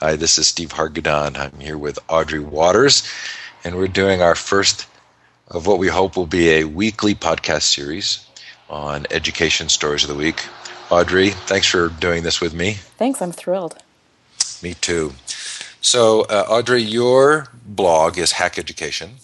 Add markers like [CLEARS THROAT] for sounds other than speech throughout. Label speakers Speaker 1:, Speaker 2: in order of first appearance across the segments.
Speaker 1: Hi, this is Steve Hargadon. I'm here with Audrey Watters, and we're doing our first of what we hope will be a weekly podcast series on education stories of the week. Audrey, thanks for doing this with me.
Speaker 2: Thanks, I'm thrilled.
Speaker 1: Me too. So, uh, Audrey, your blog is Hack Education,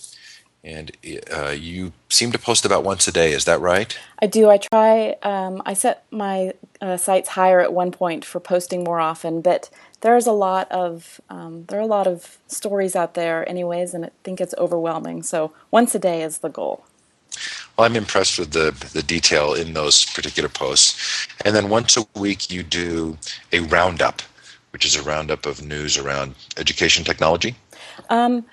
Speaker 1: and uh, you seem to post about once a day. Is that right?
Speaker 2: I do. I try. Um, I set my uh, sights higher at one point for posting more often, but there's a lot of um, there are a lot of stories out there, anyways, and I think it's overwhelming. So once a day is the goal.
Speaker 1: Well, I'm impressed with the the detail in those particular posts, and then once a week you do a roundup, which is a roundup of news around education technology.
Speaker 2: Um,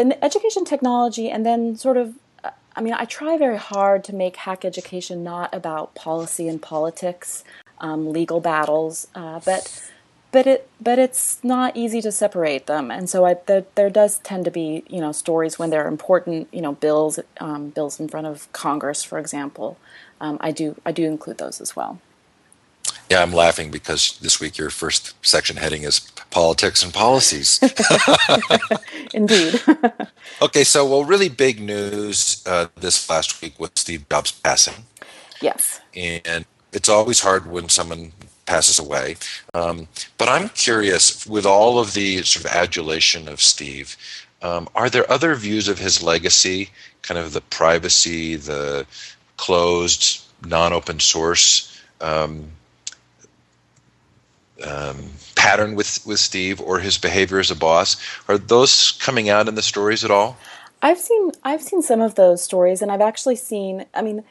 Speaker 2: in education technology, and then sort of, uh, I mean, I try very hard to make hack education not about policy and politics, um, legal battles, uh, but but it but it's not easy to separate them, and so I, there, there does tend to be you know stories when there are important you know bills um, bills in front of Congress, for example. Um, I do I do include those as well.
Speaker 1: Yeah, I'm laughing because this week your first section heading is politics and policies. [LAUGHS]
Speaker 2: Indeed. [LAUGHS]
Speaker 1: okay, so well, really big news uh, this last week with Steve Jobs passing.
Speaker 2: Yes.
Speaker 1: And it's always hard when someone passes away. Um, but I'm curious, with all of the sort of adulation of Steve, um, are there other views of his legacy, kind of the privacy, the closed, non-open source? Um, um, pattern with with Steve or his behavior as a boss. Are those coming out in the stories at all?
Speaker 2: I've seen I've seen some of those stories, and I've actually seen. I mean,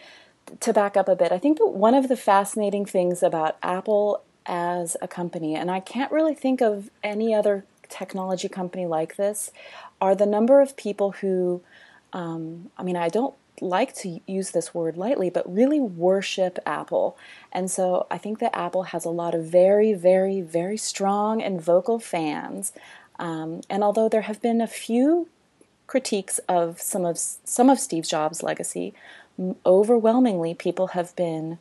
Speaker 2: to back up a bit, I think one of the fascinating things about Apple as a company, and I can't really think of any other technology company like this, are the number of people who. Um, I mean, I don't like to use this word lightly, but really worship Apple. And so I think that Apple has a lot of very, very, very strong and vocal fans. Um, and although there have been a few critiques of some of some of Steve Jobs' legacy, overwhelmingly people have been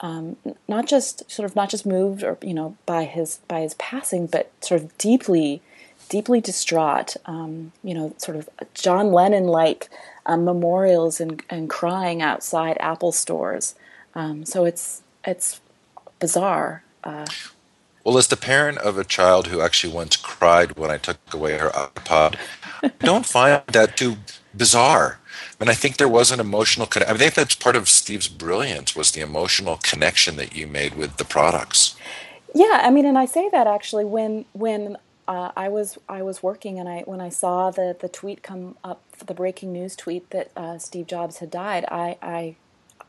Speaker 2: um, not just sort of not just moved or you know by his by his passing, but sort of deeply deeply distraught. Um, you know, sort of John Lennon like um, memorials and, and crying outside Apple stores. Um, so it's it's bizarre. Uh,
Speaker 1: well, as the parent of a child who actually once cried when I took away her iPod, I don't find that too bizarre. I mean, I think there was an emotional. Con- I think that's part of Steve's brilliance was the emotional connection that you made with the products.
Speaker 2: Yeah, I mean, and I say that actually when when uh, I was I was working and I when I saw the the tweet come up the breaking news tweet that uh, Steve Jobs had died I I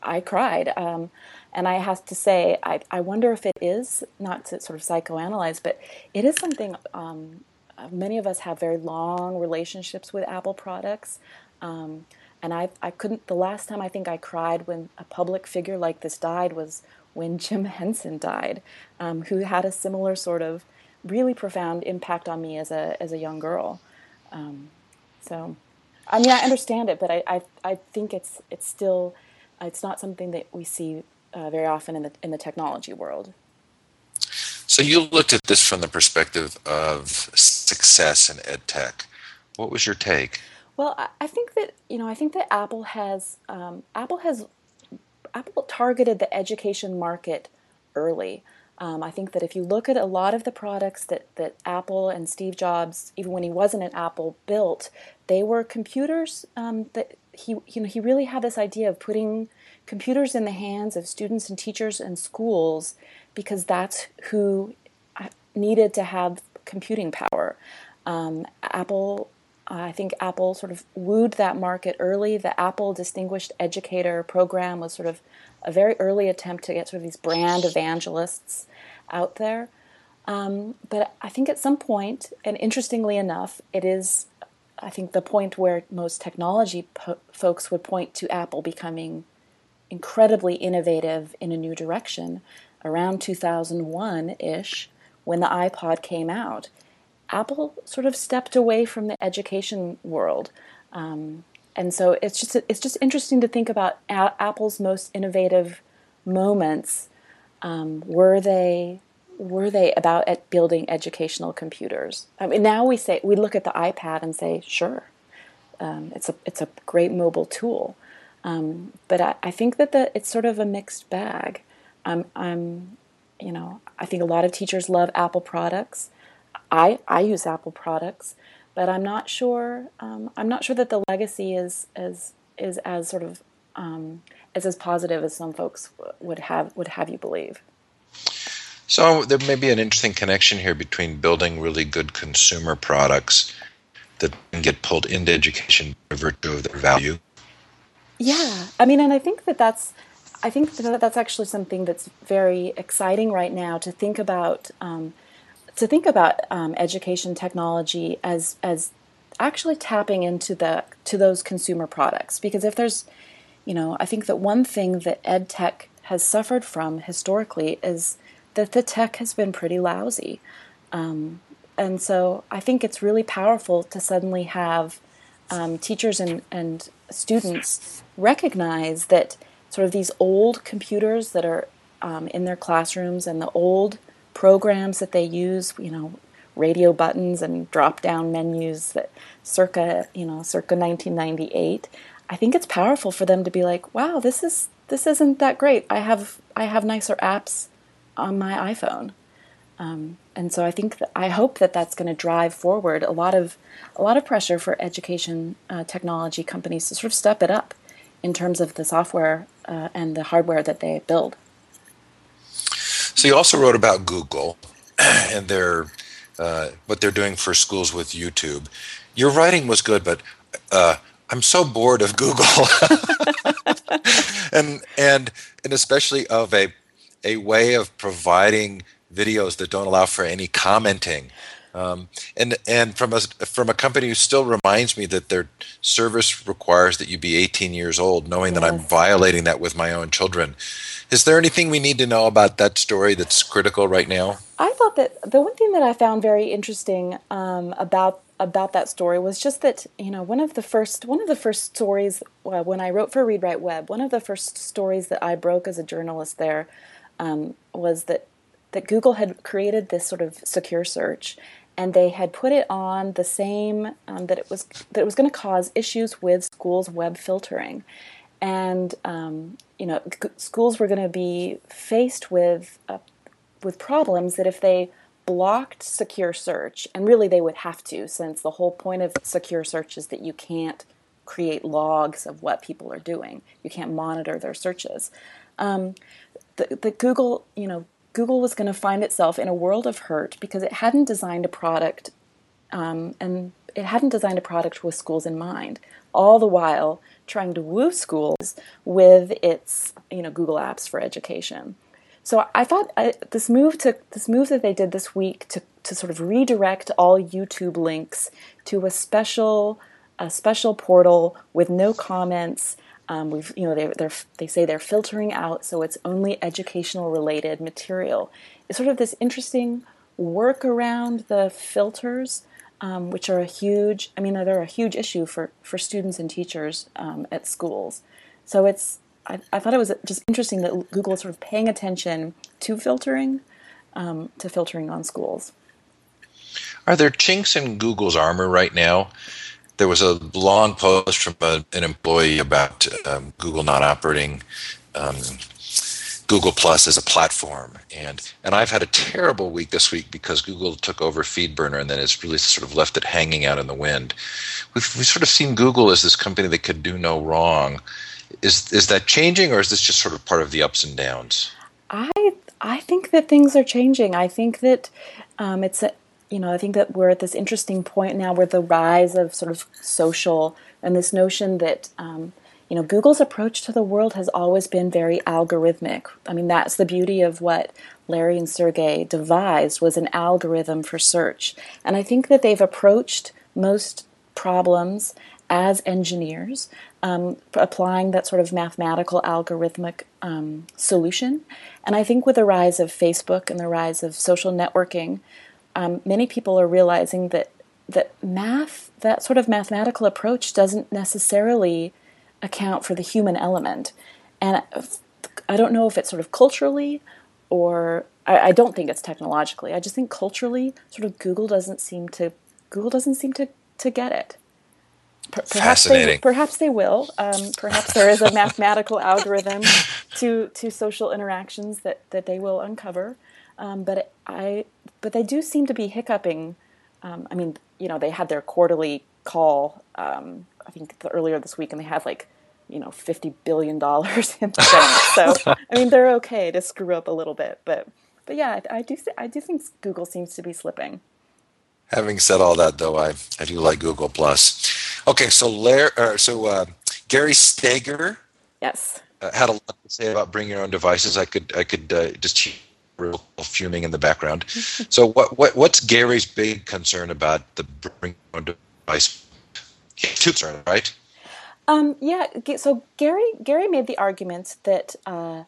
Speaker 2: I cried. Um, and I have to say I I wonder if it is not to sort of psychoanalyze but it is something um, many of us have very long relationships with Apple products. Um, and I I couldn't the last time I think I cried when a public figure like this died was when Jim [LAUGHS] Henson died um, who had a similar sort of really profound impact on me as a as a young girl. Um, so, I mean, I understand it, but I, I I think it's it's still it's not something that we see uh, very often in the in the technology world.
Speaker 1: So you looked at this from the perspective of success in ed tech. What was your take?
Speaker 2: Well, I, I think that you know I think that Apple has um, Apple has Apple targeted the education market early. Um, I think that if you look at a lot of the products that, that Apple and Steve Jobs, even when he wasn't at Apple, built, they were computers um, that he you know he really had this idea of putting computers in the hands of students and teachers and schools because that's who uh, needed to have computing power. Um, Apple, I think Apple sort of wooed that market early. The Apple Distinguished Educator program was sort of a very early attempt to get sort of these brand evangelists out there. Um, but I think at some point, and interestingly enough, it is, I think, the point where most technology po- folks would point to Apple becoming incredibly innovative in a new direction around 2001 ish when the iPod came out. Apple sort of stepped away from the education world. Um, and so it's just it's just interesting to think about a- Apple's most innovative moments. Um, were they were they about at building educational computers? I mean, now we say we look at the iPad and say, sure, um, it's a it's a great mobile tool, um, but I, I, think that the it's sort of a mixed bag. I'm, I'm, you know, I think a lot of teachers love Apple products. I I use Apple products, but I'm not sure. Um, I'm not sure that the legacy is as is as sort of um, is as positive as some folks would have would have you believe.
Speaker 1: So there may be an interesting connection here between building really good consumer products that can get pulled into education by virtue of their value.
Speaker 2: Yeah, I mean, and I think that that's, I think that that's actually something that's very exciting right now to think about, um, to think about um, education technology as as actually tapping into the to those consumer products because if there's, you know, I think that one thing that ed tech has suffered from historically is that the tech has been pretty lousy. Um, and so I think it's really powerful to suddenly have um, teachers and, and students recognize that sort of these old computers that are um, in their classrooms and the old programs that they use, you know, radio buttons and drop down menus that circa, you know, circa 1998. I think it's powerful for them to be like, wow, this is this isn't that great. I have I have nicer apps on my iPhone. Um, and so I think that, I hope that that's going to drive forward a lot of a lot of pressure for education uh, technology companies to sort of step it up in terms of the software uh, and the hardware that they build.
Speaker 1: So you also wrote about Google [CLEARS THROAT] and their uh, what they're doing for schools with YouTube. Your writing was good, but uh, I'm so bored of Google, [LAUGHS] and and and especially of a a way of providing videos that don't allow for any commenting. Um, and and from a from a company who still reminds me that their service requires that you be 18 years old, knowing yes. that I'm violating that with my own children. Is there anything we need to know about that story that's critical right now?
Speaker 2: I thought that the one thing that I found very interesting um, about about that story was just that you know one of the first one of the first stories when I wrote for ReadWriteWeb, one of the first stories that I broke as a journalist there um, was that that Google had created this sort of secure search, and they had put it on the same um, that it was that it was going to cause issues with schools' web filtering, and um, you know g- schools were going to be faced with uh, with problems that if they blocked secure search, and really they would have to, since the whole point of secure search is that you can't create logs of what people are doing. You can't monitor their searches. Um, the, the Google, you know, Google was going to find itself in a world of hurt because it hadn't designed a product, um, and it hadn't designed a product with schools in mind. All the while trying to woo schools with its, you know, Google Apps for Education. So I thought I, this move to this move that they did this week to to sort of redirect all YouTube links to a special a special portal with no comments um, we've, you know, they they they say they're filtering out, so it's only educational related material. It's sort of this interesting work around the filters, um, which are a huge. I mean, they're a huge issue for for students and teachers um, at schools. So it's. I, I, thought it was just interesting that Google is sort of paying attention to filtering, um, to filtering on schools.
Speaker 1: Are there chinks in Google's armor right now? there was a long post from a, an employee about um, Google not operating um, Google Plus as a platform, and and I've had a terrible week this week because Google took over FeedBurner, and then it's really sort of left it hanging out in the wind. We've we've sort of seen Google as this company that could do no wrong. Is is that changing, or is this just sort of part of the ups and downs?
Speaker 2: I I think that things are changing. I think that um, it's a, you know, I think that we're at this interesting point now where the rise of sort of social and this notion that, um, you know, Google's approach to the world has always been very algorithmic. I mean, that's the beauty of what Larry and Sergey devised was an algorithm for search. And I think that they've approached most problems as engineers, um, applying that sort of mathematical algorithmic um, solution. And I think with the rise of Facebook and the rise of social networking, um, many people are realizing that that math, that sort of mathematical approach, doesn't necessarily account for the human element. And I don't know if it's sort of culturally or I, I don't think it's technologically. I just think culturally, sort of Google doesn't seem to Google doesn't seem to to get it.
Speaker 1: Per- perhaps Fascinating.
Speaker 2: They, perhaps they will. Um, perhaps there is a mathematical algorithm [LAUGHS] to to social interactions that, that they will uncover. Um, but I but they do seem to be hiccuping. Um, I mean, you know, they had their quarterly call. Um, I think the, earlier this week, and they had like you know fifty billion dollars in [LAUGHS] the bank. So I mean, they're okay to screw up a little bit, but but yeah, I, I do I do think Google seems to be slipping.
Speaker 1: Having said all that, though, I, I do like Google Plus. Okay, so Larry, uh, so uh, Gary Stager,
Speaker 2: yes,
Speaker 1: uh, had a lot to say about bring your own devices. I could I could uh, just hear real fuming in the background. [LAUGHS] so what what what's Gary's big concern about the bring your own device? Concerns, right?
Speaker 2: Um, yeah. So Gary Gary made the argument that uh,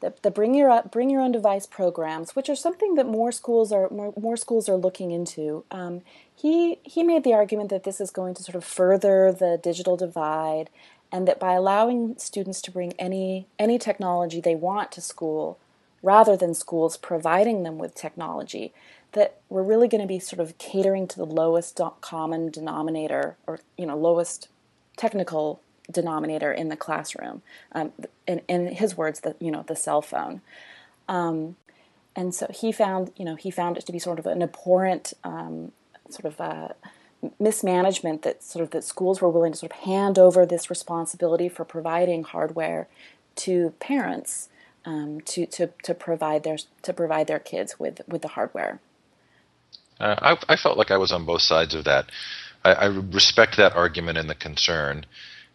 Speaker 2: the, the bring your bring your own device programs, which are something that more schools are more, more schools are looking into. Um, he he made the argument that this is going to sort of further the digital divide, and that by allowing students to bring any any technology they want to school, rather than schools providing them with technology, that we're really going to be sort of catering to the lowest common denominator, or you know lowest technical denominator in the classroom. Um, in, in his words, the you know the cell phone. Um, and so he found, you know, he found it to be sort of an abhorrent um, sort of uh, mismanagement that sort of that schools were willing to sort of hand over this responsibility for providing hardware to parents um, to, to, to provide their to provide their kids with with the hardware.
Speaker 1: Uh, I, I, felt like I was on both sides of that. I, I respect that argument and the concern.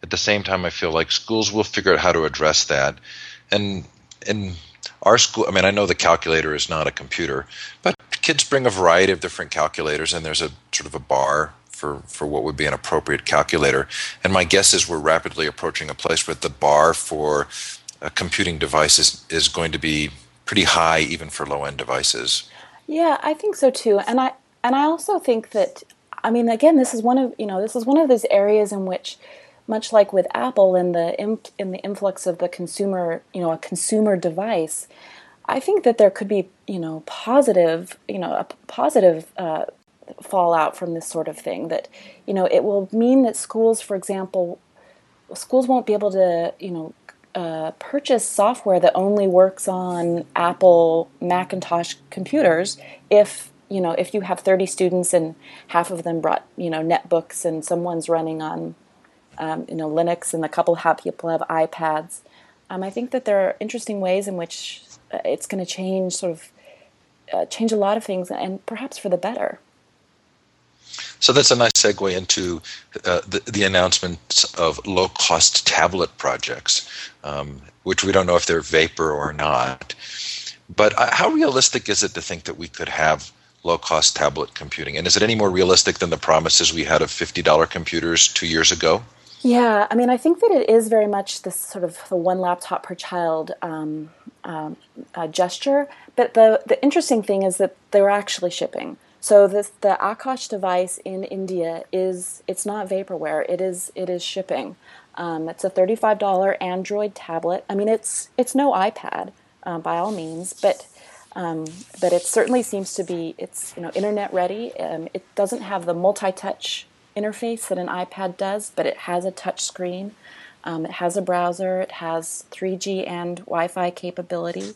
Speaker 1: At the same time, I feel like schools will figure out how to address that. And in our school, I mean, I know the calculator is not a computer, but kids bring a variety of different calculators, and there's a sort of a bar for, for what would be an appropriate calculator. And my guess is we're rapidly approaching a place where the bar for a computing device is, is going to be pretty high, even for low end devices.
Speaker 2: Yeah, I think so too. And I and I also think that I mean, again, this is one of you know this is one of those areas in which much like with Apple in the in the influx of the consumer, you know, a consumer device, I think that there could be, you know, positive, you know, a positive uh, fallout from this sort of thing. That, you know, it will mean that schools, for example, schools won't be able to, you know, uh, purchase software that only works on Apple Macintosh computers if you know if you have 30 students and half of them brought you know netbooks and someone's running on um, you know Linux, and a couple of people have iPads. Um, I think that there are interesting ways in which uh, it's going to change, sort of, uh, change a lot of things, and perhaps for the better.
Speaker 1: So that's a nice segue into uh, the, the announcement of low-cost tablet projects, um, which we don't know if they're vapor or not. But uh, how realistic is it to think that we could have low-cost tablet computing? And is it any more realistic than the promises we had of $50 computers two years ago?
Speaker 2: Yeah, I mean, I think that it is very much this sort of the one laptop per child um, um, uh, gesture. But the the interesting thing is that they're actually shipping. So this the Aakash device in India is it's not vaporware. It is it is shipping. Um, it's a thirty five dollar Android tablet. I mean, it's it's no iPad uh, by all means, but. Um, but it certainly seems to be it's you know internet ready. Um, it doesn't have the multi-touch interface that an iPad does, but it has a touch screen. Um, it has a browser. It has 3G and Wi-Fi capability.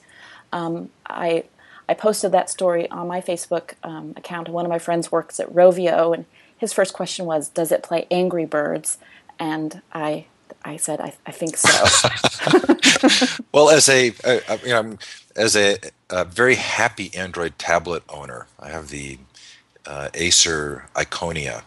Speaker 2: Um, I I posted that story on my Facebook um, account. One of my friends works at Rovio, and his first question was, "Does it play Angry Birds?" And I I said, "I, I think
Speaker 1: so." [LAUGHS] well, as a you know, as a, a, very happy Android tablet owner, I have the uh, Acer Iconia,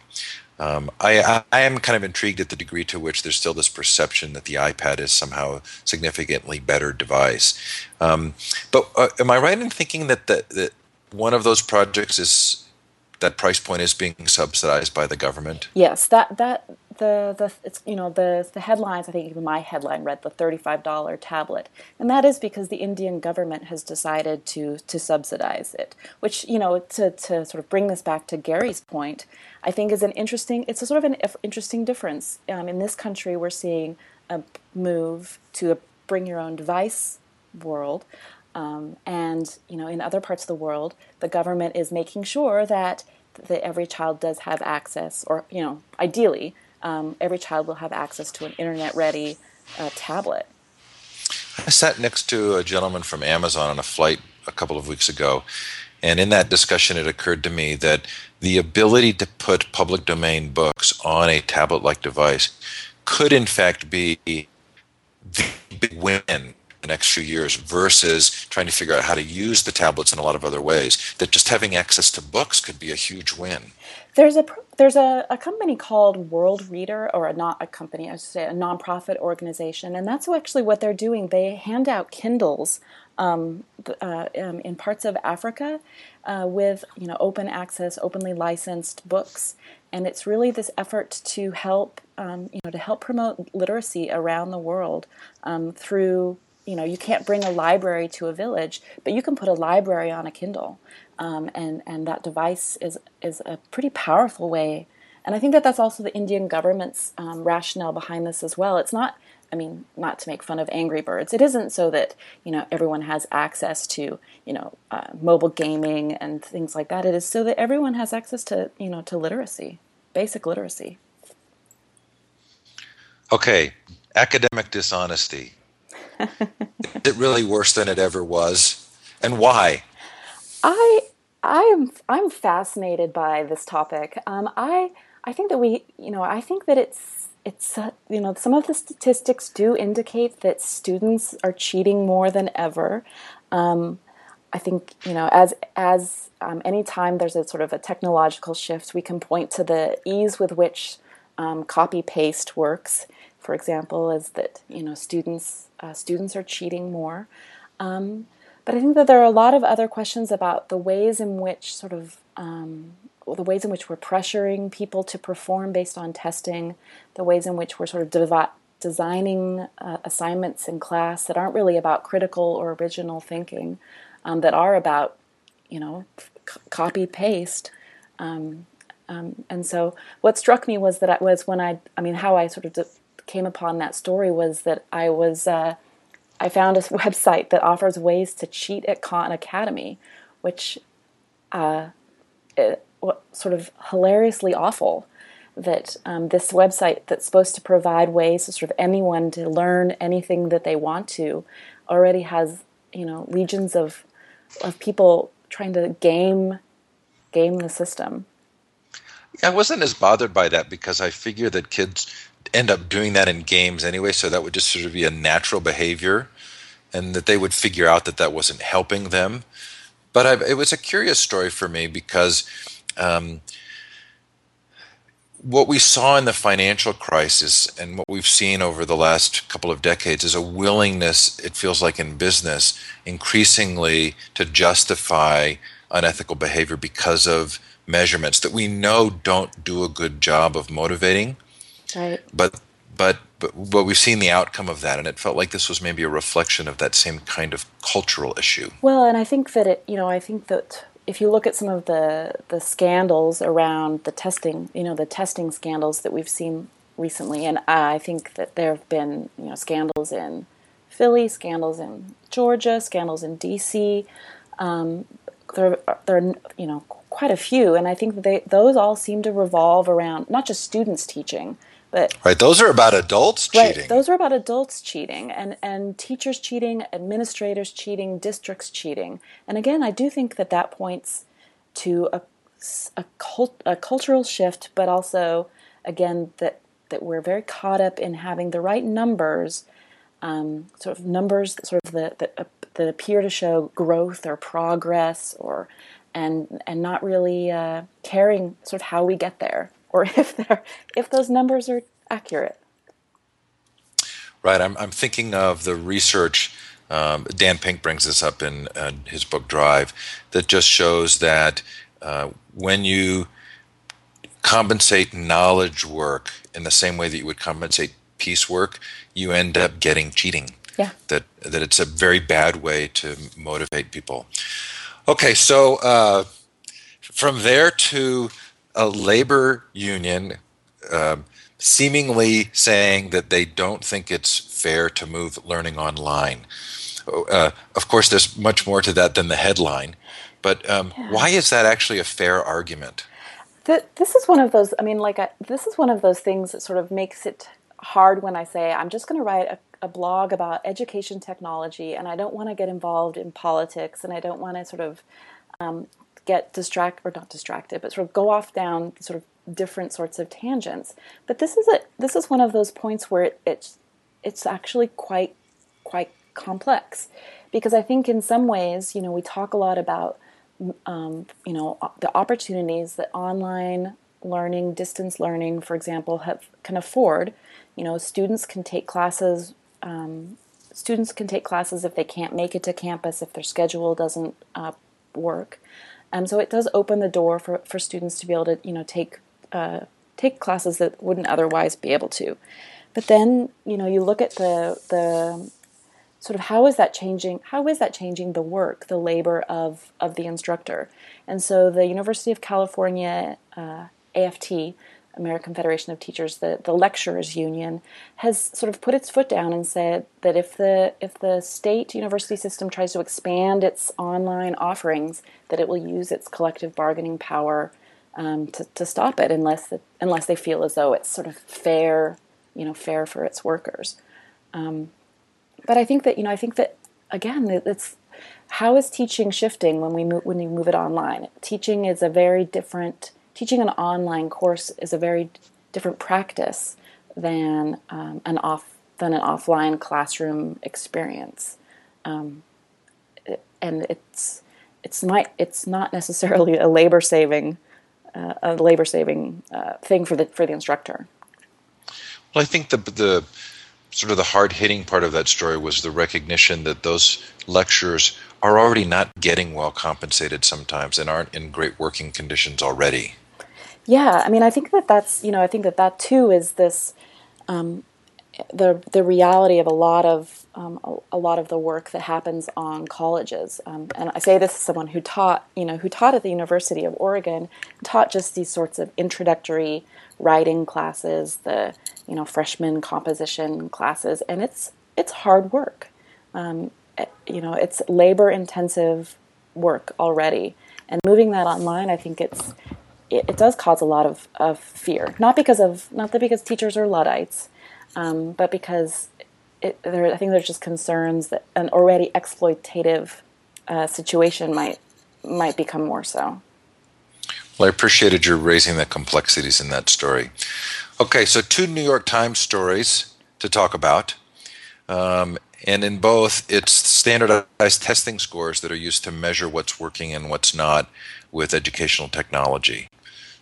Speaker 1: um, I, I, am kind of intrigued at the degree to which there's still this perception that the iPad is somehow significantly better device. Um, but uh, am I right in thinking that, the, that one of those projects is that price point is being subsidized by the government?
Speaker 2: Yes, that that the the it's you know the the headlines. I think even my headline read the thirty five dollar tablet, and that is because the Indian government has decided to to subsidize it. Which you know to to sort of bring this back to Gary's point, I think is an interesting. It's a sort of an interesting difference. Um, in this country, we're seeing a move to a bring your own device world. Um, and you know, in other parts of the world, the government is making sure that that every child does have access, or you know, ideally, um, every child will have access to an internet-ready uh, tablet.
Speaker 1: I sat next to a gentleman from Amazon on a flight a couple of weeks ago, and in that discussion, it occurred to me that the ability to put public domain books on a tablet-like device could, in fact, be the big win the next few years versus trying to figure out how to use the tablets in a lot of other ways. That just having access to books could be a huge win.
Speaker 2: There's a there's a, a company called Worldreader, or a not a company, I should say, a nonprofit organization, and that's actually what they're doing. They hand out Kindles um, uh, um, in parts of Africa uh, with you know open access, openly licensed books, and it's really this effort to help um, you know to help promote literacy around the world um, through you know you can't bring a library to a village, but you can put a library on a Kindle, um, and and that device is is a pretty powerful way. And I think that that's also the Indian government's um, rationale behind this as well. It's not, I mean, not to make fun of Angry Birds. It isn't so that you know everyone has access to you know uh, mobile gaming and things like that. It is so that everyone has access to you know to literacy, basic literacy.
Speaker 1: Okay, academic dishonesty is [LAUGHS] it really worse than it ever was? And why?
Speaker 2: I I am I'm fascinated by this topic. Um, I I think that we you know I think that it's it's uh, you know some of the statistics do indicate that students are cheating more than ever. Um, I think you know as as um, anytime there's a sort of a technological shift, we can point to the ease with which um, copy paste works. For example, is that you know students uh, students are cheating more. Um, but I think that there are a lot of other questions about the ways in which sort of um, the ways in which we're pressuring people to perform based on testing, the ways in which we're sort of designing uh, assignments in class that aren't really about critical or original thinking, um, that are about, you know, c- copy paste. Um, um, and so, what struck me was that I was when I, I mean, how I sort of de- came upon that story was that I was uh, I found a [LAUGHS] website that offers ways to cheat at Khan Academy, which uh, it, sort of hilariously awful. That um, this website that's supposed to provide ways for sort of anyone to learn anything that they want to already has you know legions of of people trying to game game the system.
Speaker 1: I wasn't as bothered by that because I figure that kids end up doing that in games anyway, so that would just sort of be a natural behavior, and that they would figure out that that wasn't helping them. But I, it was a curious story for me because um, what we saw in the financial crisis and what we've seen over the last couple of decades is a willingness, it feels like in business, increasingly to justify unethical behavior because of measurements that we know don't do a good job of motivating
Speaker 2: Right.
Speaker 1: But but but but we've seen the outcome of that, and it felt like this was maybe a reflection of that same kind of cultural issue.
Speaker 2: Well, and I think that it, you know, I think that if you look at some of the the scandals around the testing, you know, the testing scandals that we've seen recently, and I think that there have been, you know, scandals in Philly, scandals in Georgia, scandals in D.C. Um, there, there are, you know, quite a few, and I think that they, those all seem to revolve around not just students teaching, but
Speaker 1: right, those are about adults cheating.
Speaker 2: Right, those are about adults cheating and and teachers cheating, administrators cheating, districts cheating. And again, I do think that that points to a a, cult, a cultural shift, but also again that that we're very caught up in having the right numbers, um, sort of numbers that sort of that, that, uh, that appear to show growth or progress or and and not really uh, caring sort of how we get there or [LAUGHS] if they're if those numbers are accurate.
Speaker 1: Right. I'm I'm thinking of the research. Um, Dan Pink brings this up in uh, his book Drive, that just shows that uh, when you compensate knowledge work in the same way that you would compensate piecework, you end up getting cheating.
Speaker 2: Yeah.
Speaker 1: That that it's a very bad way to motivate people. Okay, so uh, from there to a labor union um, seemingly saying that they don't think it's fair to move learning online. uh, of course, there's much more to that than the headline. But um, yeah. why is that actually a fair argument?
Speaker 2: The, this is one of those. I mean, like, a, this is one of those things that sort of makes it hard when I say I'm just going to write a, a blog about education technology, and I don't want to get involved in politics, and I don't want to sort of um, get distracted or not distracted, but sort of go off down sort of different sorts of tangents. But this is a this is one of those points where it, it's it's actually quite quite complex because I think in some ways, you know, we talk a lot about um, you know the opportunities that online learning, distance learning, for example, have can afford. You know, students can take classes. Um, students can take classes if they can't make it to campus, if their schedule doesn't uh, work. Um, so it does open the door for, for students to be able to, you know, take uh, take classes that wouldn't otherwise be able to. But then, you know, you look at the the sort of how is that changing? How is that changing the work, the labor of of the instructor? And so the University of California uh, AFT American Federation of Teachers, the, the lecturers union, has sort of put its foot down and said that if the if the state university system tries to expand its online offerings, that it will use its collective bargaining power um, to, to stop it unless unless they feel as though it's sort of fair, you know, fair for its workers. Um, but I think that you know I think that again it's how is teaching shifting when we move when we move it online? Teaching is a very different teaching an online course is a very different practice than um, an off than an offline classroom experience, um, and it's it's not it's not necessarily a labor saving uh, a labor saving uh, thing for the for the instructor.
Speaker 1: Well, I think the the sort of the hard hitting part of that story was the recognition that those lecturers are already not getting well compensated sometimes and aren't in great working conditions already.
Speaker 2: Yeah, I mean, I think that that's you know, I think that that too is this um, the the reality of a lot of um, a, a, lot of the work that happens on colleges. Um, and I say this as someone who taught you know who taught at the University of Oregon, taught just these sorts of introductory writing classes, the you know freshman composition classes, and it's it's hard work. Um, eh, you know, it's labor intensive work already, and moving that online, I think it's it, it, does cause a lot of, of fear. Not because of not that because teachers are luddites, um, but because it, there, I think there's just concerns that an already exploitative uh, situation might might become more so.
Speaker 1: Well, I appreciated your raising the complexities in that story. Okay, so two New York Times stories to talk about. Um, and in both, it's standardized testing scores that are used to measure what's working and what's not with educational technology.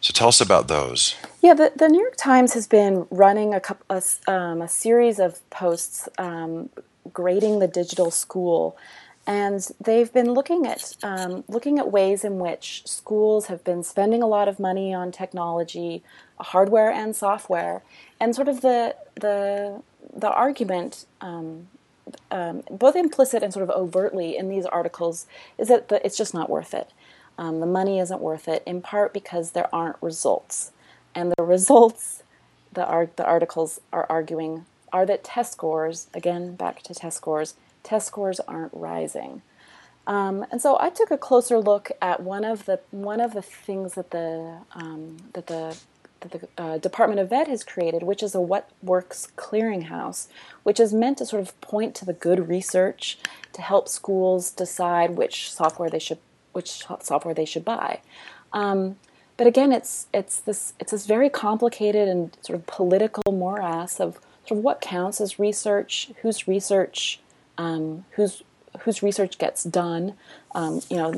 Speaker 1: So tell us about those.
Speaker 2: Yeah, the, the New York Times has been running a, couple, a, um, a series of posts um, grading the digital school, and they've been looking at um, looking at ways in which schools have been spending a lot of money on technology, hardware and software, and sort of the the the argument. Um, um, both implicit and sort of overtly in these articles is that the, it's just not worth it um, the money isn't worth it, in part because there aren't results. And the [LAUGHS] results, the, art, the articles are arguing, are that test scores, again, back to test scores, test scores aren't rising. Um, and so I took a closer look at one of the one of the things that the um, that the that the uh, Department of Ed has created, which is a What Works clearinghouse, which is meant to sort of point to the good research to help schools decide which software they should which software they should buy. Um, but again, it's it's this it's this very complicated and sort of political morass of sort of what counts as research, whose research, um, whose whose research gets done. Um, you know,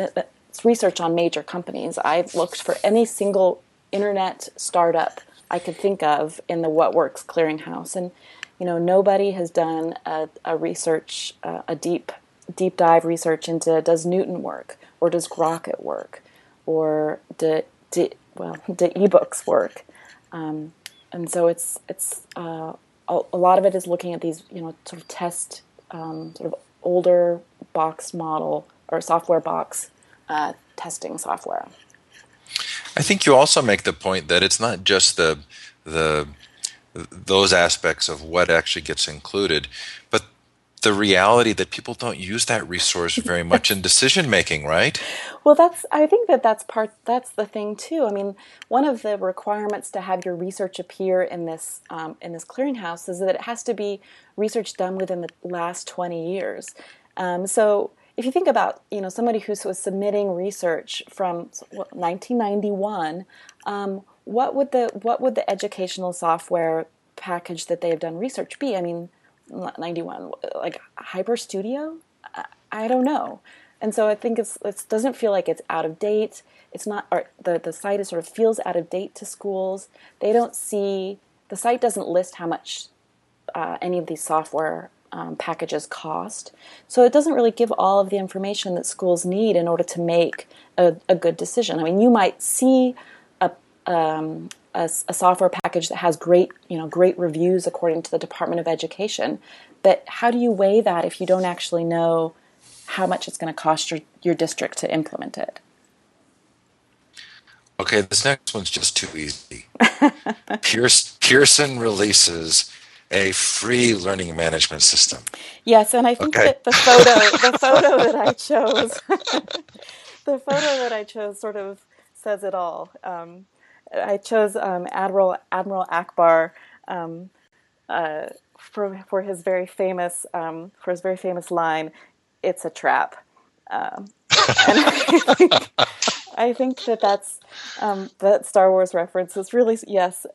Speaker 2: it's research on major companies. I've looked for any single internet startup I could think of in the What Works clearinghouse, and you know, nobody has done a, a research, uh, a deep deep dive research into does Knewton work or does Grockit work or do, do well [LAUGHS] do ebooks work? Um, and so it's it's uh, a, a, lot of it is looking at these you know sort of test um, sort of older box model or software box uh, testing software.
Speaker 1: I think you also make the point that it's not just the the those aspects of what actually gets included, but the reality that people don't use that resource very [LAUGHS] much in decision making, right?
Speaker 2: Well, that's I think that that's part that's the thing too. I mean, one of the requirements to have your research appear in this um, in this clearinghouse is that it has to be research done within the last twenty years. Um, so if you think about you know somebody who was submitting research from 1991, um, what would the what would the educational software package that they have done research be? I mean, 91 like HyperStudio? I, I don't know. And so I think it's it doesn't feel like it's out of date. It's not or the the site is sort of feels out of date to schools. They don't see the site doesn't list how much uh, any of these software um, packages cost. So it doesn't really give all of the information that schools need in order to make a, a good decision. I mean, you might see a, um, a, a, software package that has great, you know, great reviews according to the Department of Education, but how do you weigh that if you don't actually know how much it's going to cost your, your district to implement it?
Speaker 1: Okay, this next one's just too easy. [LAUGHS] Pearson releases a free learning management system.
Speaker 2: Yes, and I think okay. that the photo, [LAUGHS] the photo that I chose, [LAUGHS] the photo that I chose sort of says it all. Um, I chose um, Admiral Admiral Ackbar um, uh, for for his very famous um, for his very famous line, "It's a trap." Um, [LAUGHS] and I think, that that's um, that Star Wars reference is really yes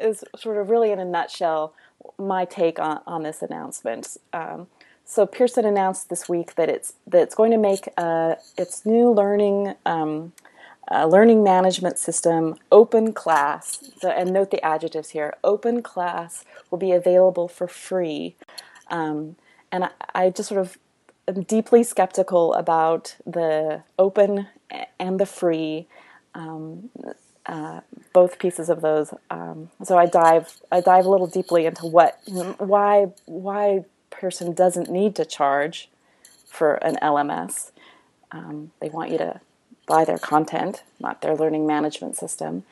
Speaker 2: is sort of really in a nutshell my take on, on this announcement. Um, so Pearson announced this week that it's that it's going to make uh, its new learning um, uh, learning management system OpenClass. So, and note the adjectives here. OpenClass will be available for free. Um, and I, I, just sort of am deeply skeptical about the open and the free. Um, uh, both pieces of those. Um, so I dive I dive a little deeply into what why why Pearson doesn't need to charge for an LMS. Um, they want you to buy their content, not their learning management system.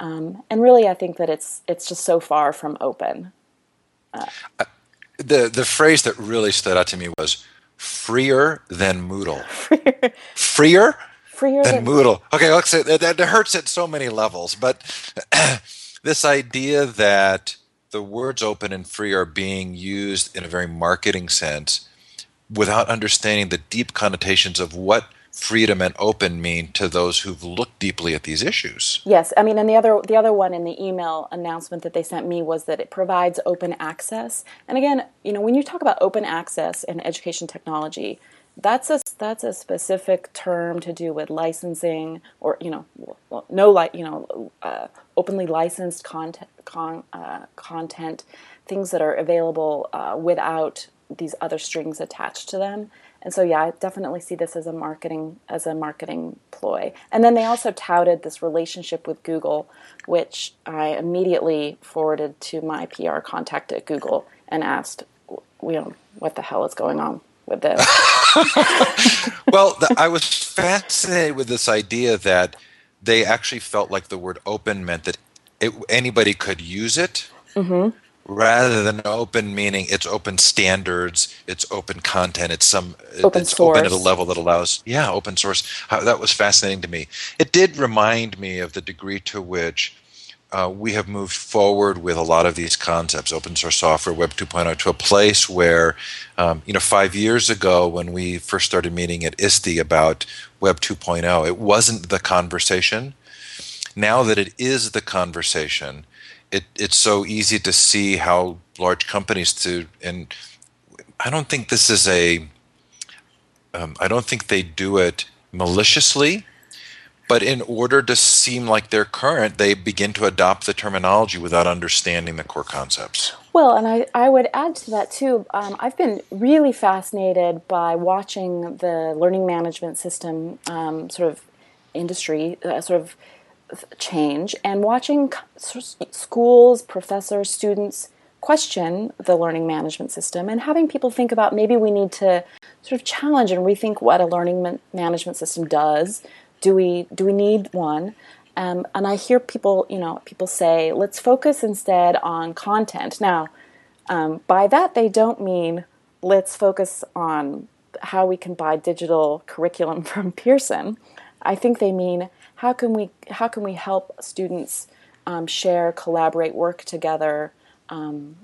Speaker 2: Um, and really, I think that it's it's just so far from open.
Speaker 1: Uh, the the phrase that really stood out to me was freer than Moodle. [LAUGHS] freer. freer?
Speaker 2: freer
Speaker 1: than, than Moodle. Okay, let's say that, that hurts at so many levels, but [CLEARS THROAT] this idea that the words open and free are being used in a very marketing sense without understanding the deep connotations of what freedom and open mean to those who've looked deeply at these issues.
Speaker 2: Yes, I mean, and the other the other one in the email announcement that they sent me was that it provides open access. And again, you know, when you talk about open access in education technology, that's a that's a specific term to do with licensing or you know well, no like you know uh, openly licensed content con, uh, content things that are available uh, without these other strings attached to them and so yeah I definitely see this as a marketing as a marketing ploy and then they also touted this relationship with Google which I immediately forwarded to my PR contact at Google and asked you know what the hell is going on with this. [LAUGHS] [LAUGHS]
Speaker 1: well, the, I was fascinated with this idea that they actually felt like the word open meant that it, anybody could use it. Mm-hmm. Rather than open, meaning it's open standards, it's open content, it's some
Speaker 2: open
Speaker 1: it's
Speaker 2: source.
Speaker 1: open at a level that allows, yeah, open source. How, that was fascinating to me. It did remind me of the degree to which uh, we have moved forward with a lot of these concepts, open source software, Web 2.0, to a place where, um, you know, five years ago when we first started meeting at ISTE about Web 2.0, it wasn't the conversation. Now that it is the conversation, it, it's so easy to see how large companies to, and I don't think this is a, um, I don't think they do it maliciously but in order to seem like they're current, they begin to adopt the terminology without understanding the core concepts.
Speaker 2: Well, and I, I would add to that too. Um, I've been really fascinated by watching the learning management system um, sort of industry uh, sort of change and watching schools, professors, students question the learning management system and having people think about maybe we need to sort of challenge and rethink what a learning management system does do we do we need one? Um, and I hear people, you know, people say, let's focus instead on content. Now, um, by that they don't mean let's focus on how we can buy digital curriculum [LAUGHS] from Pearson. I think they mean how can we how can we help students um, share, collaborate, work together, um,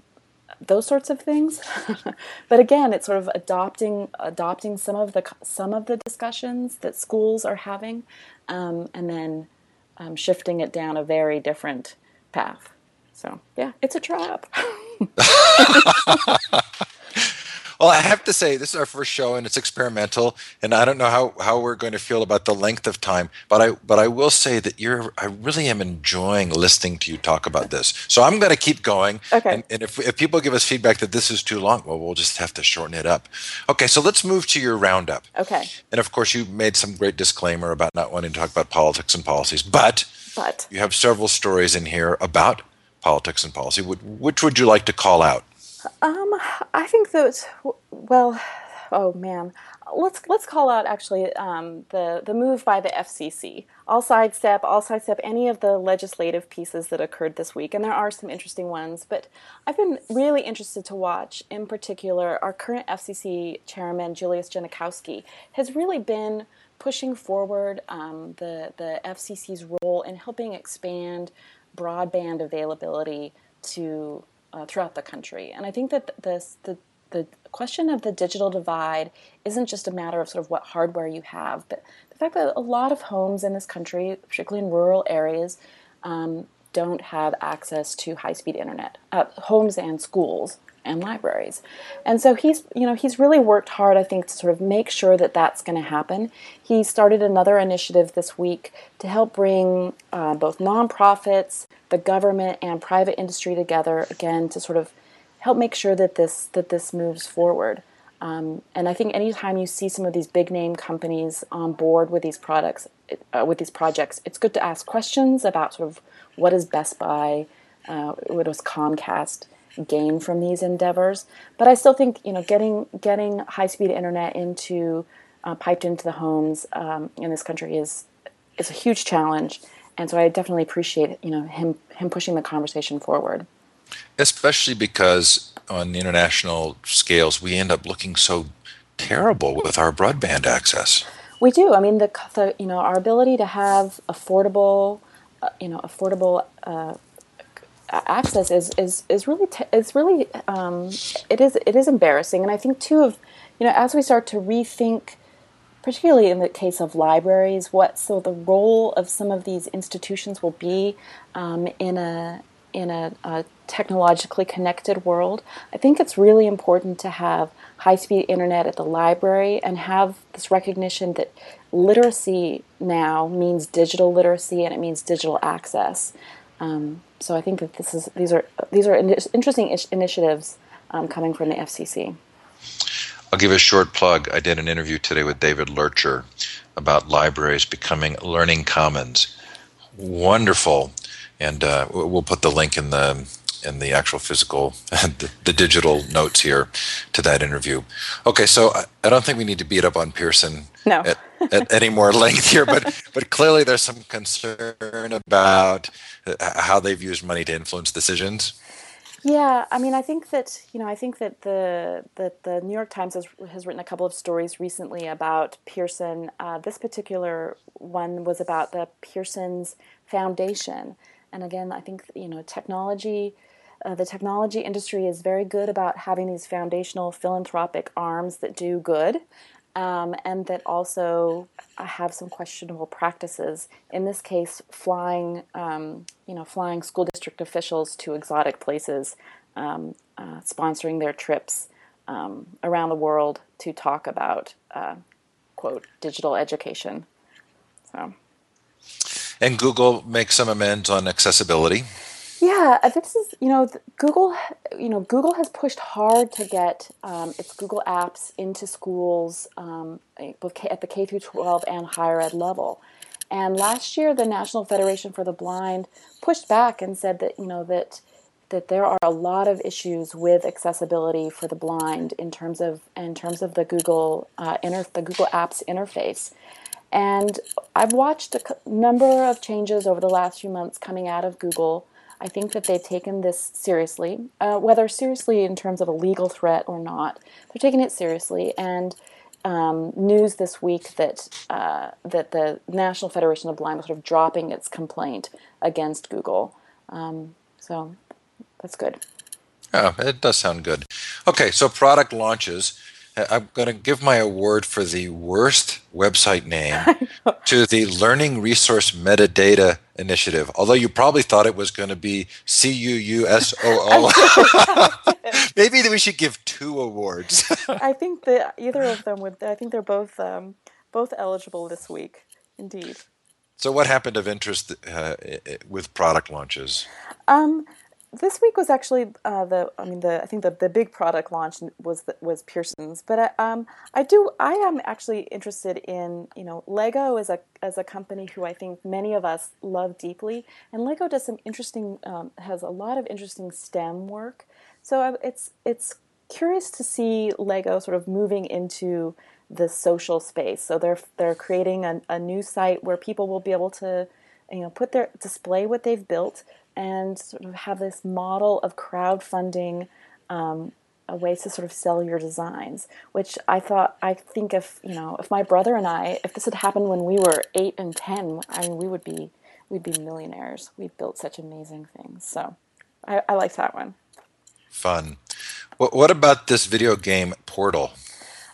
Speaker 2: those sorts of things. [LAUGHS] but again, it's sort of adopting adopting some of the some of the discussions that schools are having, um, and then um, shifting it down a very different path. So yeah, it's a trap. [LAUGHS] [LAUGHS]
Speaker 1: Well, I have to say, this is our first show and it's experimental, and I don't know how, how we're going to feel about the length of time. But I but I will say that you're I really am enjoying listening to you talk about this. So I'm going to keep going.
Speaker 2: Okay.
Speaker 1: And, and if if people give us feedback that this is too long, well, we'll just have to shorten it up. Okay. So let's move to your roundup.
Speaker 2: Okay.
Speaker 1: And of course, you made some great disclaimer about not wanting to talk about politics and policies, but
Speaker 2: but
Speaker 1: you have several stories in here about politics and policy. Which would you like to call out?
Speaker 2: Um, I think that well, oh man, let's let's call out actually um, the the move by the FCC. I'll sidestep, I'll sidestep any of the legislative pieces that occurred this week, and there are some interesting ones. But I've been really interested to watch, in particular, our current FCC chairman Julius Genachowski has really been pushing forward um, the the FCC's role in helping expand broadband availability to uh, throughout the country. And I think that this the the question of the digital divide isn't just a matter of sort of what hardware you have, but the fact that a lot of homes in this country, particularly in rural areas, um, don't have access to high-speed internet. Uh, homes and schools and libraries. And so he's, you know, he's really worked hard, I think, to sort of make sure that that's going to happen. He started another initiative this week to help bring uh, both nonprofits, the government, and private industry together again to sort of help make sure that this that this moves forward. Um, and I think anytime you see some of these big name companies on board with these products, uh, with these projects, it's good to ask questions about sort of what is Best Buy, uh, what does Comcast gain from these endeavors. But I still think you know getting getting high speed internet into uh, piped into the homes um, in this country is is a huge challenge. And so I definitely appreciate you know him him pushing the conversation forward.
Speaker 1: Especially because on international scales we end up looking so terrible with our broadband access.
Speaker 2: We do. I mean, the, the you know our ability to have affordable, uh, you know, affordable uh, access is is is really t- it's really um, it is it is embarrassing, and I think too of you know as we start to rethink, particularly in the case of libraries, what so the role of some of these institutions will be um, in a in a, a, technologically connected world. I think it's really important to have high speed internet at the library and have this recognition that literacy now means digital literacy and it means digital access. Um, so I think that this is these are these are interesting initiatives um, coming from the FCC.
Speaker 1: I'll give a short plug. I did an interview today with David Loertscher about libraries becoming learning commons. Wonderful, and uh, we'll put the link in the in the actual physical [LAUGHS] the, the, digital notes here to that interview. Okay, so I, I, don't think we need to beat up on Pearson
Speaker 2: no.
Speaker 1: at, at any more length here, but [LAUGHS] but clearly there's some concern about uh, how they've used money to influence decisions.
Speaker 2: Yeah, I mean, I think that you know, I think that the that the New York Times has has written a couple of stories recently about Pearson. Uh, this particular one was about the Pearson's Foundation, and again, I think you know, technology uh, the technology industry is very good about having these foundational philanthropic arms that do good um, and that also have some questionable practices. In this case, flying, um, you know, flying school district officials to exotic places, um, uh, sponsoring their trips um, around the world to talk about, uh, quote, digital education. So.
Speaker 1: And Google makes some amends on accessibility.
Speaker 2: Yeah, uh, this is you know Google. You know Google has pushed hard to get um, its Google Apps into schools, um, at the K through 12 and higher ed level. And last year, the National Federation for the Blind pushed back and said that you know that that there are a lot of issues with accessibility for the blind in terms of in terms of the Google uh, inter, the Google Apps interface. And I've watched a number of changes over the last few months coming out of Google I think that they've taken this seriously, uh, whether seriously in terms of a legal threat or not. They're taking it seriously, and um, news this week that uh, that the National Federation of Blind was sort of dropping its complaint against Google. Um, so that's good.
Speaker 1: Yeah, it does sound good. Okay, so product launches. I'm going to give my award for the worst website name [LAUGHS] to the Learning Resource Metadata Initiative. Although you probably thought it was going to be C U U S O O. [LAUGHS] [LAUGHS] Maybe we should give two awards.
Speaker 2: I think that either of them would. I think they're both um, both eligible this week. Indeed.
Speaker 1: So, what happened of interest uh, with product launches?
Speaker 2: Um, this week was actually uh, the I mean the I think the, the big product launch was the, was Pearson's, but I, um, I do I am actually interested in you know Lego as a as a company who I think many of us love deeply, and Lego does some interesting um, has a lot of interesting STEM work, so it's it's curious to see Lego sort of moving into the social space. So they're they're creating a, a new site where people will be able to you know put their display what they've built and sort of have this model of crowdfunding um, a way to sort of sell your designs which i thought i think if you know if my brother and i if this had happened when we were eight and ten i mean we would be we'd be millionaires. We built such amazing things. So i, I liked that one.
Speaker 1: Fun. What, what about this video game portal?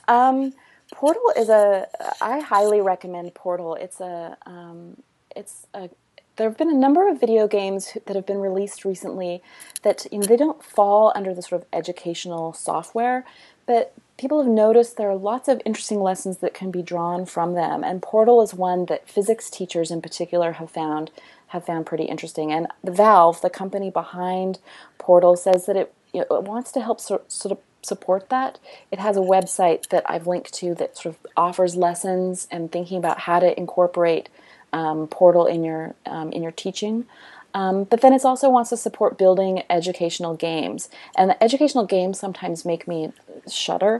Speaker 2: Um, portal is a i highly recommend portal. It's a um, it's a there have been a number of video games that have been released recently that you know, they don't fall under the sort of educational software, but people have noticed there are lots of interesting lessons that can be drawn from them. And Portal is one that physics teachers in particular have found have found pretty interesting. And the Valve, the company behind Portal, says that it, you know, it wants to help sort, sort of support that. It has a website that I've linked to that sort of offers lessons and thinking about how to incorporate um, portal in your um, in your teaching. Um, but then it also wants to support building educational games, and the educational games sometimes make me shudder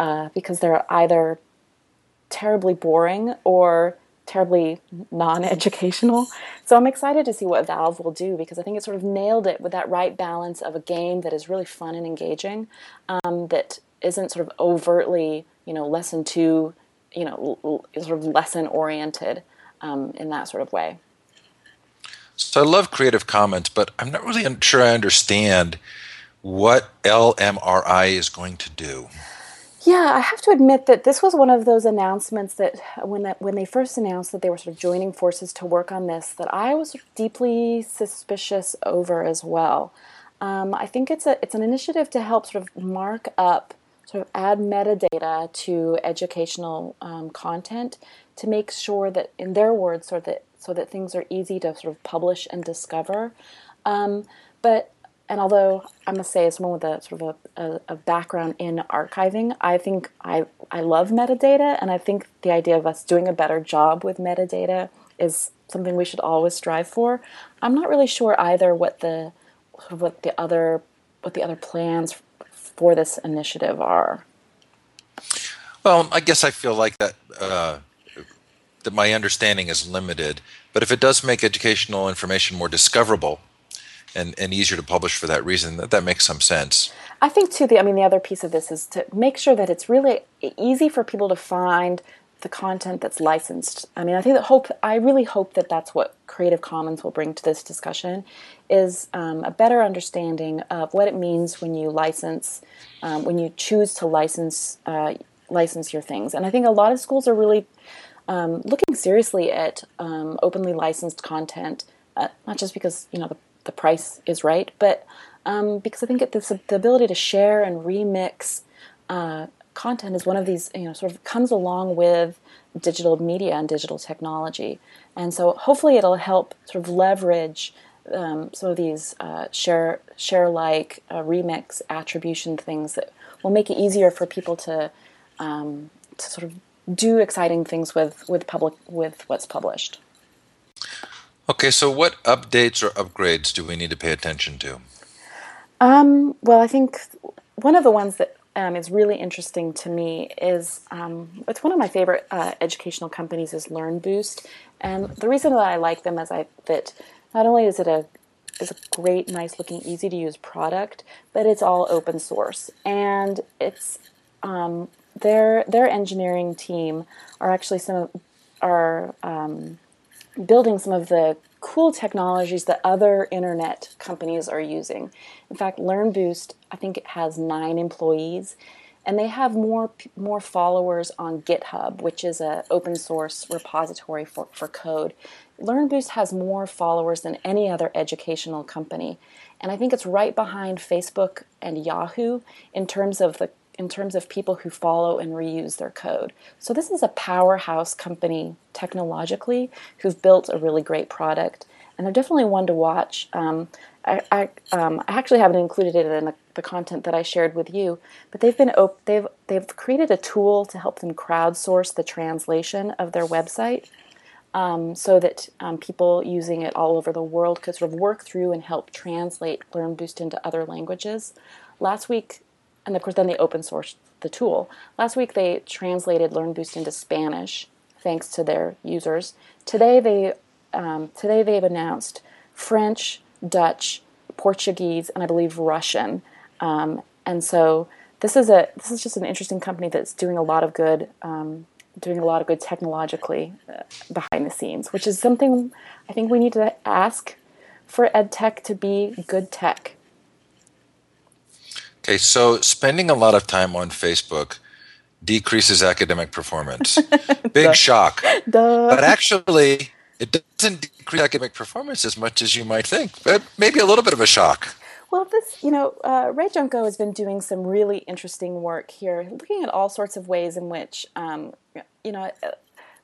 Speaker 2: uh, because they're either terribly boring or terribly non-educational. So I'm excited to see what Valve will do because I think it sort of nailed it with that right balance of a game that is really fun and engaging, um, that isn't sort of overtly, you know, lesson two, you know, l- sort of lesson oriented um, in that sort of way.
Speaker 1: So I love Creative Commons, but I'm not really sure I understand what LMRI is going to do.
Speaker 2: Yeah, I have to admit that this was one of those announcements that when that when they first announced that they were sort of joining forces to work on this, that I was deeply suspicious over as well. Um, I think it's a it's an initiative to help sort of mark up, sort of add metadata to educational um, content to make sure that, in their words, so that so that things are easy to sort of publish and discover. Um, but and although I must say, as someone with a sort of a, a, a, background in archiving, I think I I love metadata, and I think the idea of us doing a better job with metadata is something we should always strive for. I'm not really sure either what the what the other what the other plans for this initiative are.
Speaker 1: Well, I guess I feel like that. Uh that my understanding is limited. But if it does make educational information more discoverable and, and easier to publish for that reason, that, that makes some sense.
Speaker 2: I think too. The I mean, the other piece of this is to make sure that it's really easy for people to find the content that's licensed. I mean, I think that hope. I really hope that that's what Creative Commons will bring to this discussion, is um, a better understanding of what it means when you license, um, when you choose to license uh, license your things. And I think a lot of schools are really um, looking seriously at um, openly licensed content, uh, not just because you know the, the price is right, but um, because I think it, the, the ability to share and remix uh, content is one of these you know sort of comes along with digital media and digital technology, and so hopefully it'll help sort of leverage. Um, some of these uh, share share like uh, remix attribution things that will make it easier for people to um, to sort of do exciting things with with public with what's published.
Speaker 1: Okay, so what updates or upgrades do we need to pay attention to?
Speaker 2: Um, well, I think one of the ones that um, is really interesting to me is um, it's one of my favorite uh, educational companies is LearnBoost, and the reason that I like them is I that not only is it a is a great, nice looking, easy to use product, but it's all open source. And it's um, their their engineering team are actually some of, are um, building some of the cool technologies that other internet companies are using. In fact, LearnBoost, I think it has nine employees, and they have more more followers on GitHub, which is an open source repository for, for code. LearnBoost has more followers than any other educational company, and I think it's right behind Facebook and Yahoo in terms of the in terms of people who follow and reuse their code. So this is a powerhouse company technologically who've built a really great product, and they're definitely one to watch. Um, I, I, um, I, actually haven't included it in the, the, content that I shared with you, but they've been op- they've they've created a tool to help them crowdsource the translation of their website, um, so that um, people using it all over the world could sort of work through and help translate LearnBoost into other languages. Last week, and of course then they open source the tool. Last week they translated LearnBoost into Spanish, thanks to their users. Today they um, today they've announced French, Dutch, Portuguese, and I believe Russian. Um, and so this is a this is just an interesting company that's doing a lot of good, um, doing a lot of good technologically uh, behind the scenes, which is something I think we need to ask for ed tech to be good tech.
Speaker 1: Okay, so spending a lot of time on Facebook decreases academic performance. [LAUGHS] Big Duh. shock. [LAUGHS]
Speaker 2: Duh.
Speaker 1: But actually, it doesn't decrease academic performance as much as you might think, but maybe a little bit of a shock.
Speaker 2: Well, this, you know, uh, Rey Junco has been doing some really interesting work here, looking at all sorts of ways in which, um, you know,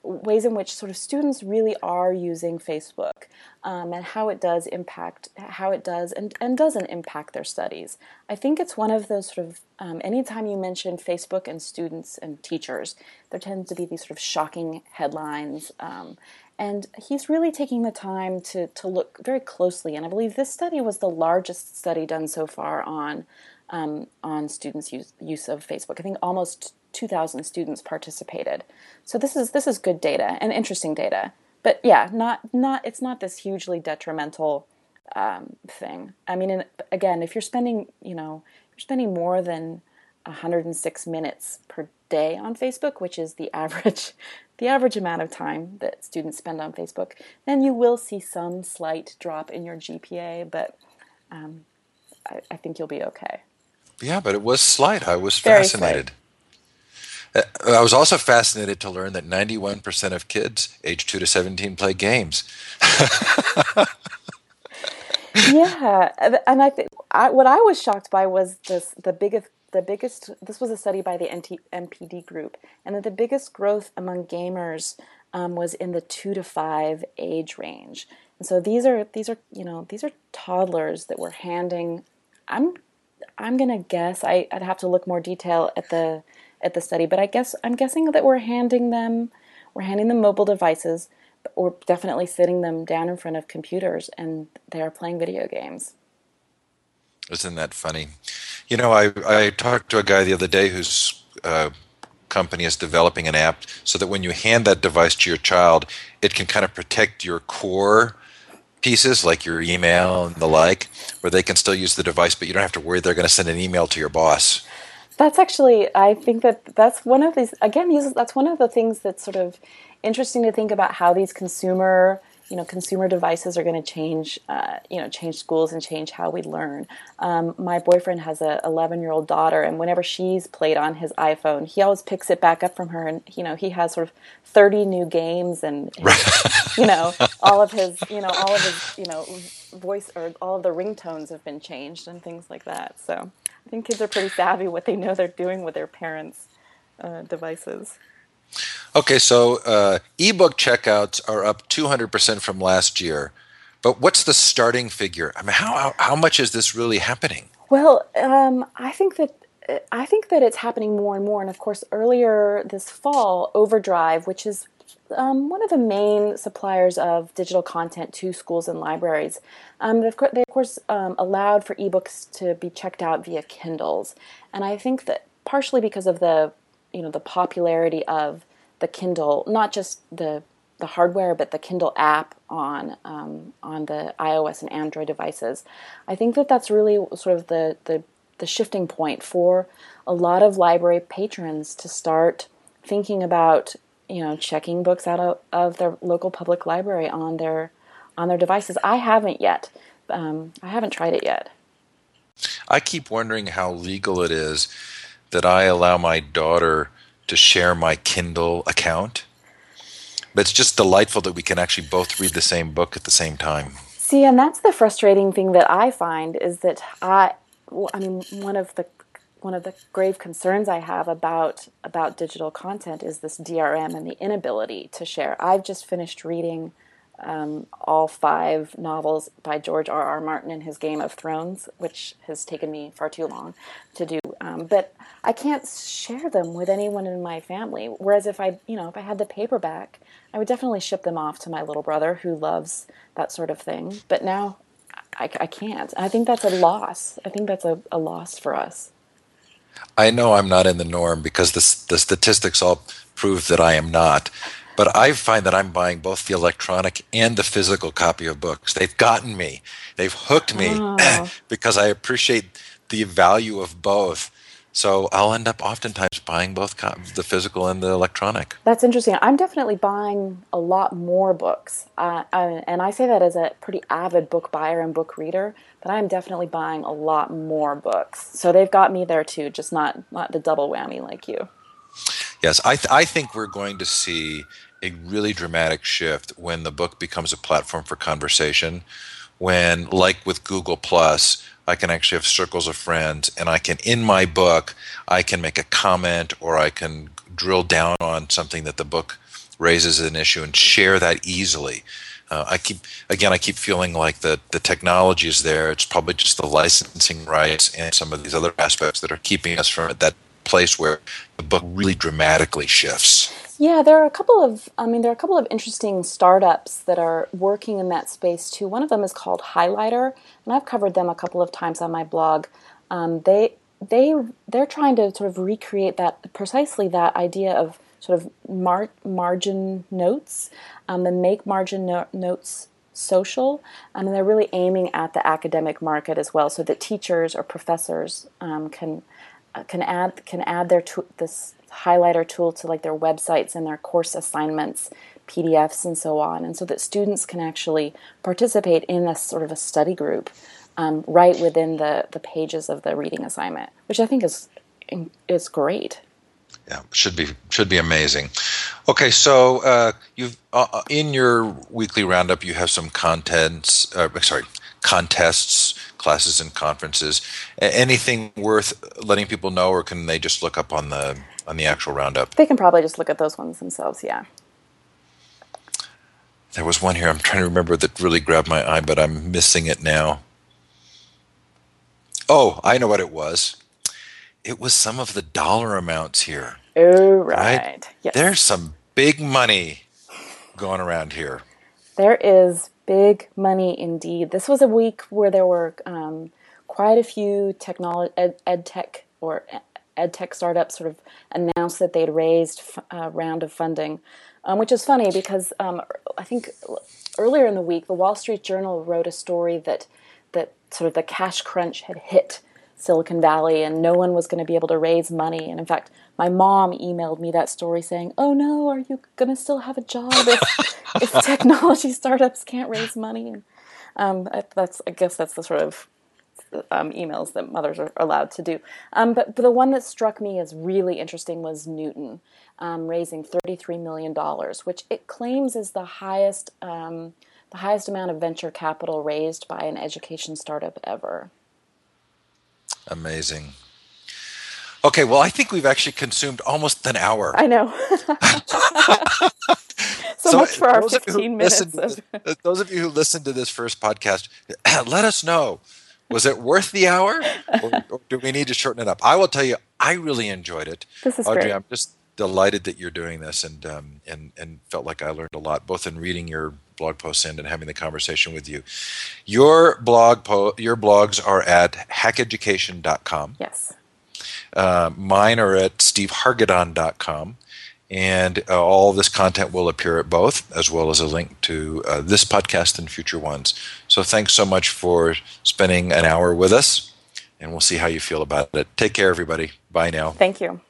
Speaker 2: ways in which sort of students really are using Facebook um, and how it does impact, how it does and, and doesn't impact their studies. I think it's one of those sort of, um, anytime you mention Facebook and students and teachers, there tends to be these sort of shocking headlines. Um, and he's really taking the time to, to look very closely. And I believe this study was the largest study done so far on um, on students' use, use of Facebook. I think almost 2,000 students participated. So this is this is good data and interesting data. But yeah, not not it's not this hugely detrimental um, thing. I mean, in, again, if you're spending you know you're spending more than 106 minutes per day on Facebook, which is the [LAUGHS] average the average amount of time that students spend on Facebook, then you will see some slight drop in your GPA, but um, I, I, think you'll be okay.
Speaker 1: Yeah, but it was slight. I was Very fascinated. Slight. Uh, I was also fascinated to learn that 91% of kids age 2 to 17 play games.
Speaker 2: yeah, and I think what I was shocked by was this the biggest the biggest this was a study by the NT, NPD group and that the biggest growth among gamers um, was in the two to five age range and so these are these are you know these are toddlers that we're handing i'm i'm gonna guess I, i'd have to look more detail at the at the study but i guess i'm guessing that we're handing them we're handing them mobile devices or definitely sitting them down in front of computers and they are playing video games
Speaker 1: isn't that funny you know, I, I talked to a guy the other day whose uh, company is developing an app so that when you hand that device to your child, it can kind of protect your core pieces like your email and the like, where they can still use the device, but you don't have to worry they're going to send an email to your boss.
Speaker 2: That's actually, I think that that's one of these, again, that's one of the things that's sort of interesting to think about how these consumer you know consumer devices are going to change uh, you know change schools and change how we learn. Um, my boyfriend has a 11 year old daughter and whenever she's played on his iphone he always picks it back up from her and you know he has sort of 30 new games and his, you know all of his you know all of his you know voice or all of the ringtones have been changed and things like that so i think kids are pretty savvy what they know they're doing with their parents uh, devices
Speaker 1: Okay, so uh, ebook checkouts are up 200% from last year. But what's the starting figure? I mean, how, how, how much is this really happening?
Speaker 2: Well, um, I think that I think that it's happening more and more. And of course, earlier this fall, Overdrive, which is um, one of the main suppliers of digital content to schools and libraries, um, they, of course, they of course um, allowed for ebooks to be checked out via Kindles. And I think that partially because of the you know the popularity of the Kindle, not just the the hardware, but the Kindle app on um, on the iOS and Android devices. I think that that's really sort of the, the the shifting point for a lot of library patrons to start thinking about you know checking books out of, of their local public library on their on their devices. I haven't yet. Um, I haven't tried it yet.
Speaker 1: I keep wondering how legal it is that I allow my daughter to share my Kindle account. But it's just delightful that we can actually both read the same book at the same time.
Speaker 2: See, and that's the frustrating thing that I find is that I, I mean, one of the one of the grave concerns I have about about digital content is this DRM and the inability to share. I've just finished reading um, all five novels by George R. R. Martin in his Game of Thrones, which has taken me far too long to do. Um, but I can't share them with anyone in my family. Whereas if I, you know, if I had the paperback, I would definitely ship them off to my little brother who loves that sort of thing. But now I, I can't. I think that's a loss. I think that's a, a loss for us.
Speaker 1: I know I'm not in the norm because the, the statistics all prove that I am not. But I find that I'm buying both the electronic and the physical copy of books. They've gotten me. They've hooked me oh. [CLEARS THROAT] because I appreciate the value of both. So I'll end up oftentimes buying both the physical and the electronic.
Speaker 2: That's interesting. I'm definitely buying a lot more books, uh, and I say that as a pretty avid book buyer and book reader. But I'm definitely buying a lot more books. So they've got me there too, just not not the double whammy like you.
Speaker 1: Yes, I th- I think we're going to see a really dramatic shift when the book becomes a platform for conversation. When, like with Google Plus, I can actually have circles of friends, and I can, in my book, I can make a comment or I can drill down on something that the book raises an issue and share that easily. Uh, I keep again, I keep feeling like the the technology is there. It's probably just the licensing rights and some of these other aspects that are keeping us from that place where the book really dramatically shifts.
Speaker 2: Yeah, there are a couple of, I mean, there are a couple of interesting startups that are working in that space too. One of them is called Highlighter, and I've covered them a couple of times on my blog. Um, they they they're trying to sort of recreate that precisely that idea of sort of mar- margin notes um, and make margin no- notes social. Um, and they're really aiming at the academic market as well, so that teachers or professors um, can uh, can add can add their to- this highlighter tool to like their websites and their course assignments, PDFs, and so on, and so that students can actually participate in a sort of a study group um, right within the the pages of the reading assignment, which I think is is great.
Speaker 1: Yeah, should be should be amazing. Okay, so uh, you've uh, uh in your weekly roundup, you have some contents. Uh, sorry, contests classes and conferences. Anything worth letting people know, or can they just look up on the on the actual roundup?
Speaker 2: They can probably just look at those ones themselves. Yeah.
Speaker 1: There was one here I'm trying to remember that really grabbed my eye, but I'm missing it now. Oh, I know what it was. It was some of the dollar amounts here.
Speaker 2: Oh, right. right?
Speaker 1: Yes. There's some big money going around here.
Speaker 2: There is Big money indeed. This was a week where there were um, quite a few technology ed, ed tech or ed tech startups sort of announced that they'd raised a round of funding, um, which is funny because um, I think earlier in the week the Wall Street Journal wrote a story that that sort of the cash crunch had hit Silicon Valley and no one was going to be able to raise money. And in fact, my mom emailed me that story saying, "Oh no, are you going to still have a job if, [LAUGHS] if technology startups can't raise money?" And um, that's I guess that's the sort of um, emails that mothers are allowed to do. Um, but, but, the one that struck me as really interesting was Knewton um, raising thirty-three million dollars, which it claims is the highest um, the highest amount of venture capital raised by an education startup ever.
Speaker 1: Amazing. Okay, well, I think we've actually consumed almost an hour.
Speaker 2: I know. [LAUGHS] so, so, much for our 15 minutes. Of...
Speaker 1: Those of you who listened to this first podcast, [CLEARS THROAT] let us know. Was it worth the hour? Or, or, do we need to shorten it up? I will tell you, I really enjoyed it.
Speaker 2: This is
Speaker 1: Audrey,
Speaker 2: great.
Speaker 1: I'm just delighted that you're doing this and, um, and, and felt like I learned a lot, both in reading your blog posts and having the conversation with you. Your blog po- your blogs are at hackeducation.com.
Speaker 2: Yes.
Speaker 1: Uh, mine are at stevehargadon.com. And uh, all this content will appear at both, as well as a link to uh, this podcast and future ones. So thanks so much for spending an hour with us, and we'll see how you feel about it. Take care, everybody. Bye now.
Speaker 2: Thank you.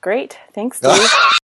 Speaker 2: Great. Thanks, [LAUGHS] Steve.